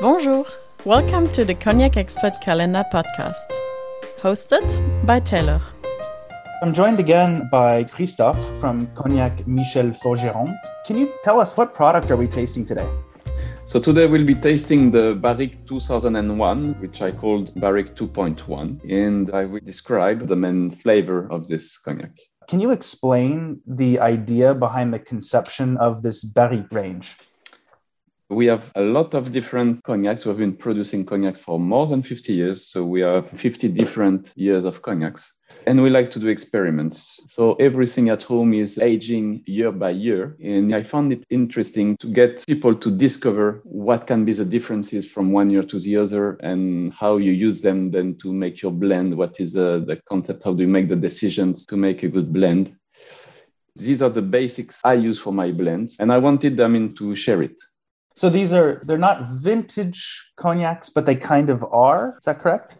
Bonjour. Welcome to the Cognac Expert Calendar podcast, hosted by Taylor. I'm joined again by Christophe from Cognac Michel Forgeron. Can you tell us what product are we tasting today? So today we'll be tasting the Barrique 2001, which I called Barrique 2.1, and I will describe the main flavor of this cognac. Can you explain the idea behind the conception of this Barrique range? We have a lot of different cognacs. We've been producing cognac for more than 50 years. So we have 50 different years of cognacs. And we like to do experiments. So everything at home is aging year by year. And I found it interesting to get people to discover what can be the differences from one year to the other and how you use them then to make your blend. What is the, the concept? How do you make the decisions to make a good blend? These are the basics I use for my blends. And I wanted them in to share it. So these are they're not vintage cognacs, but they kind of are. Is that correct?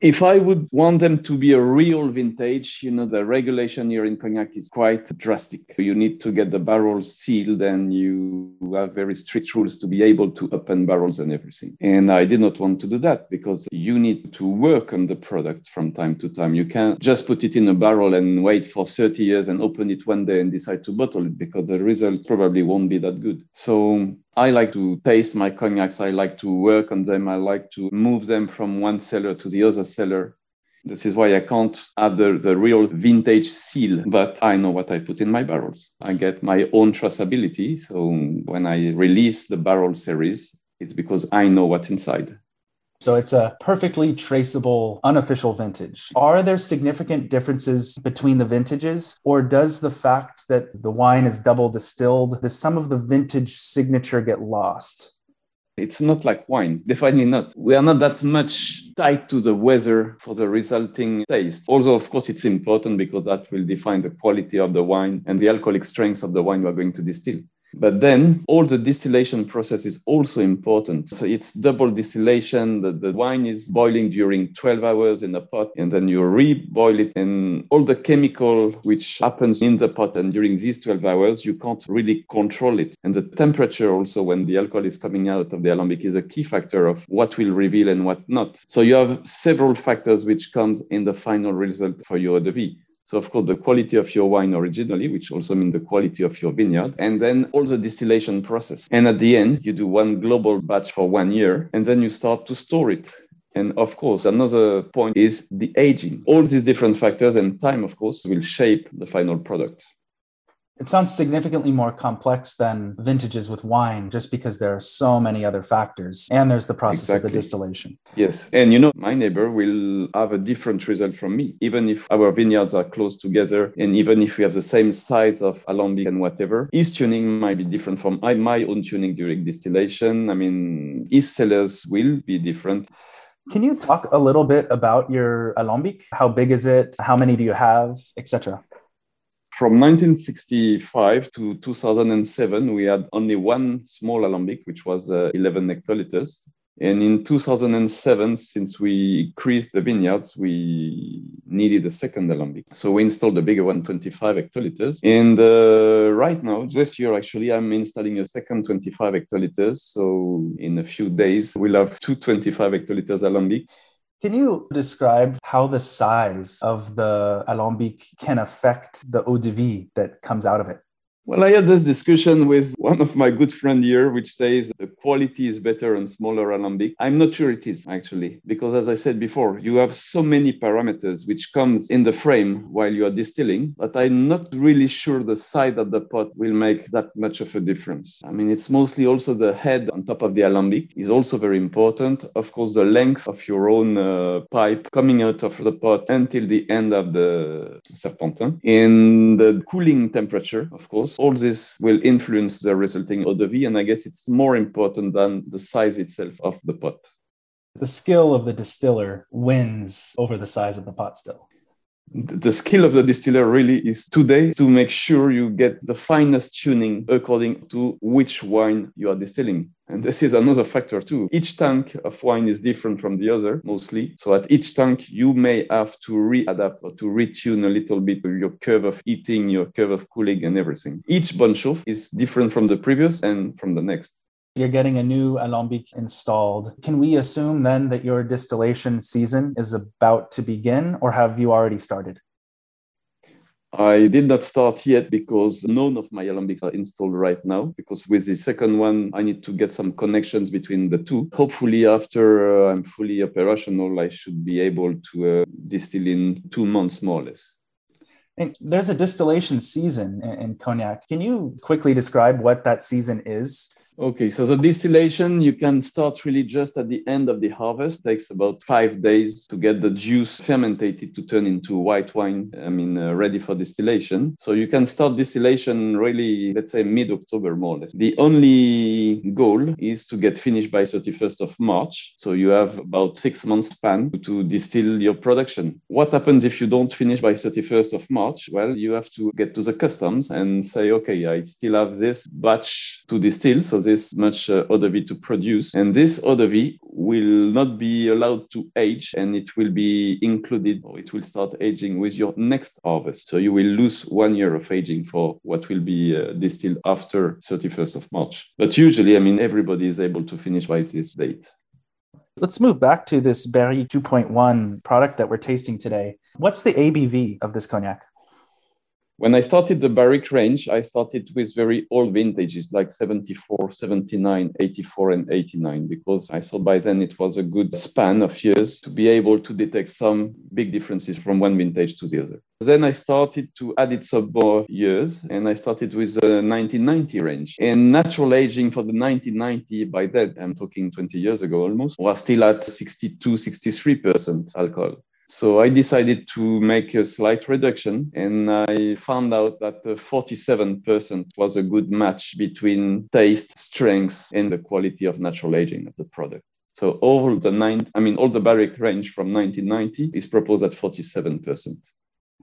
If I would want them to be a real vintage, you know, the regulation here in Cognac is quite drastic. You need to get the barrels sealed and you have very strict rules to be able to open barrels and everything. And I did not want to do that because you need to work on the product from time to time. You can't just put it in a barrel and wait for 30 years and open it one day and decide to bottle it because the result probably won't be that good. So I like to taste my cognacs. I like to work on them. I like to move them from one cellar to the other cellar. This is why I can't add the, the real vintage seal, but I know what I put in my barrels. I get my own traceability. So when I release the barrel series, it's because I know what's inside. So it's a perfectly traceable, unofficial vintage. Are there significant differences between the vintages, or does the fact that the wine is double distilled, does some of the vintage signature get lost? It's not like wine, definitely not. We are not that much tied to the weather for the resulting taste. Although, of course, it's important because that will define the quality of the wine and the alcoholic strength of the wine we're going to distill. But then all the distillation process is also important. So it's double distillation. The, the wine is boiling during 12 hours in the pot, and then you re-boil it. And all the chemical which happens in the pot and during these 12 hours, you can't really control it. And the temperature also when the alcohol is coming out of the alembic is a key factor of what will reveal and what not. So you have several factors which comes in the final result for your eau de vie. So, of course, the quality of your wine originally, which also means the quality of your vineyard, and then all the distillation process. And at the end, you do one global batch for one year, and then you start to store it. And of course, another point is the aging. All these different factors and time, of course, will shape the final product. It sounds significantly more complex than vintages with wine just because there are so many other factors and there's the process exactly. of the distillation. Yes. And you know, my neighbor will have a different result from me, even if our vineyards are close together and even if we have the same size of alembic and whatever, his tuning might be different from my own tuning during distillation. I mean, his cellars will be different. Can you talk a little bit about your alembic? How big is it? How many do you have, etc.? From 1965 to 2007, we had only one small alembic, which was uh, 11 hectoliters. And in 2007, since we increased the vineyards, we needed a second alembic. So we installed a bigger one, 25 hectoliters. And uh, right now, this year, actually, I'm installing a second 25 hectoliters. So in a few days, we'll have two 25 hectoliters alembic. Can you describe how the size of the alambic can affect the eau de vie that comes out of it? Well, I had this discussion with one of my good friend here, which says the quality is better on smaller alembic. I'm not sure it is actually, because as I said before, you have so many parameters which comes in the frame while you are distilling that I'm not really sure the side of the pot will make that much of a difference. I mean, it's mostly also the head on top of the alembic is also very important. Of course, the length of your own uh, pipe coming out of the pot until the end of the serpentin, and the cooling temperature, of course all this will influence the resulting vie. And I guess it's more important than the size itself of the pot. The skill of the distiller wins over the size of the pot still the skill of the distiller really is today to make sure you get the finest tuning according to which wine you are distilling. And this is another factor too. Each tank of wine is different from the other, mostly. So at each tank, you may have to readapt or to retune a little bit your curve of heating, your curve of cooling, and everything. Each bunch of is different from the previous and from the next. You're getting a new alembic installed. Can we assume then that your distillation season is about to begin, or have you already started? I did not start yet because none of my alambics are installed right now. Because with the second one, I need to get some connections between the two. Hopefully, after uh, I'm fully operational, I should be able to uh, distill in two months more or less. And there's a distillation season in, in cognac. Can you quickly describe what that season is? Okay, so the distillation you can start really just at the end of the harvest. It takes about five days to get the juice fermented to turn into white wine. I mean, uh, ready for distillation. So you can start distillation really, let's say, mid-October more or less. The only goal is to get finished by 31st of March. So you have about six months span to distill your production. What happens if you don't finish by 31st of March? Well, you have to get to the customs and say, okay, I still have this batch to distill. So this much uh, eau de vie to produce. And this eau de vie will not be allowed to age and it will be included or it will start aging with your next harvest. So you will lose one year of aging for what will be uh, distilled after 31st of March. But usually, I mean, everybody is able to finish by this date. Let's move back to this Berry 2.1 product that we're tasting today. What's the ABV of this cognac? When I started the Barrique range, I started with very old vintages like 74, 79, 84, and 89, because I thought by then it was a good span of years to be able to detect some big differences from one vintage to the other. Then I started to add it some more years, and I started with the 1990 range. And natural aging for the 1990, by that, I'm talking 20 years ago almost, was still at 62, 63% alcohol. So I decided to make a slight reduction and I found out that 47% was a good match between taste, strength, and the quality of natural aging of the product. So all the nine, I mean, all the Barrique range from 1990 is proposed at 47%.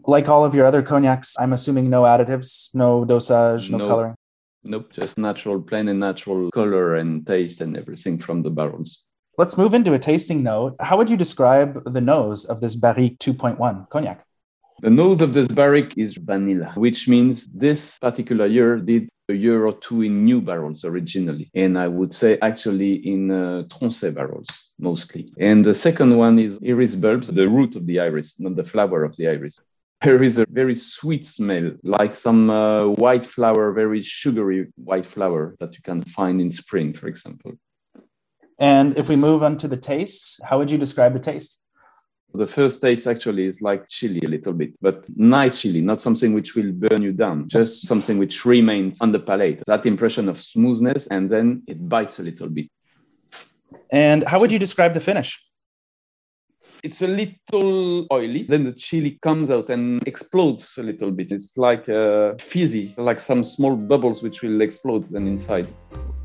Like all of your other cognacs, I'm assuming no additives, no dosage, no, no coloring. Nope, just natural, plain and natural color and taste and everything from the barrels. Let's move into a tasting note. How would you describe the nose of this Barrique 2.1 cognac? The nose of this Barrique is vanilla, which means this particular year did a year or two in new barrels originally. And I would say actually in uh, Tronçais barrels mostly. And the second one is iris bulbs, the root of the iris, not the flower of the iris. There is a very sweet smell, like some uh, white flower, very sugary white flower that you can find in spring, for example. And if we move on to the taste, how would you describe the taste? The first taste actually is like chili a little bit, but nice chili, not something which will burn you down, just something which remains on the palate. That impression of smoothness, and then it bites a little bit. And how would you describe the finish? It's a little oily. Then the chili comes out and explodes a little bit. It's like uh, fizzy, like some small bubbles which will explode then inside.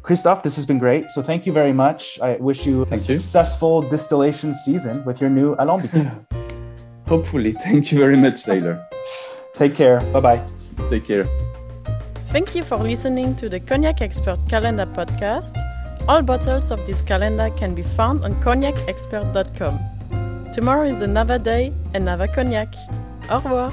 Christophe, this has been great. So thank you very much. I wish you thank a you. successful distillation season with your new alambic. Hopefully. Thank you very much, Taylor. Take care. Bye bye. Take care. Thank you for listening to the Cognac Expert Calendar podcast. All bottles of this calendar can be found on cognacexpert.com. Tomorrow is another day, another cognac. Au revoir.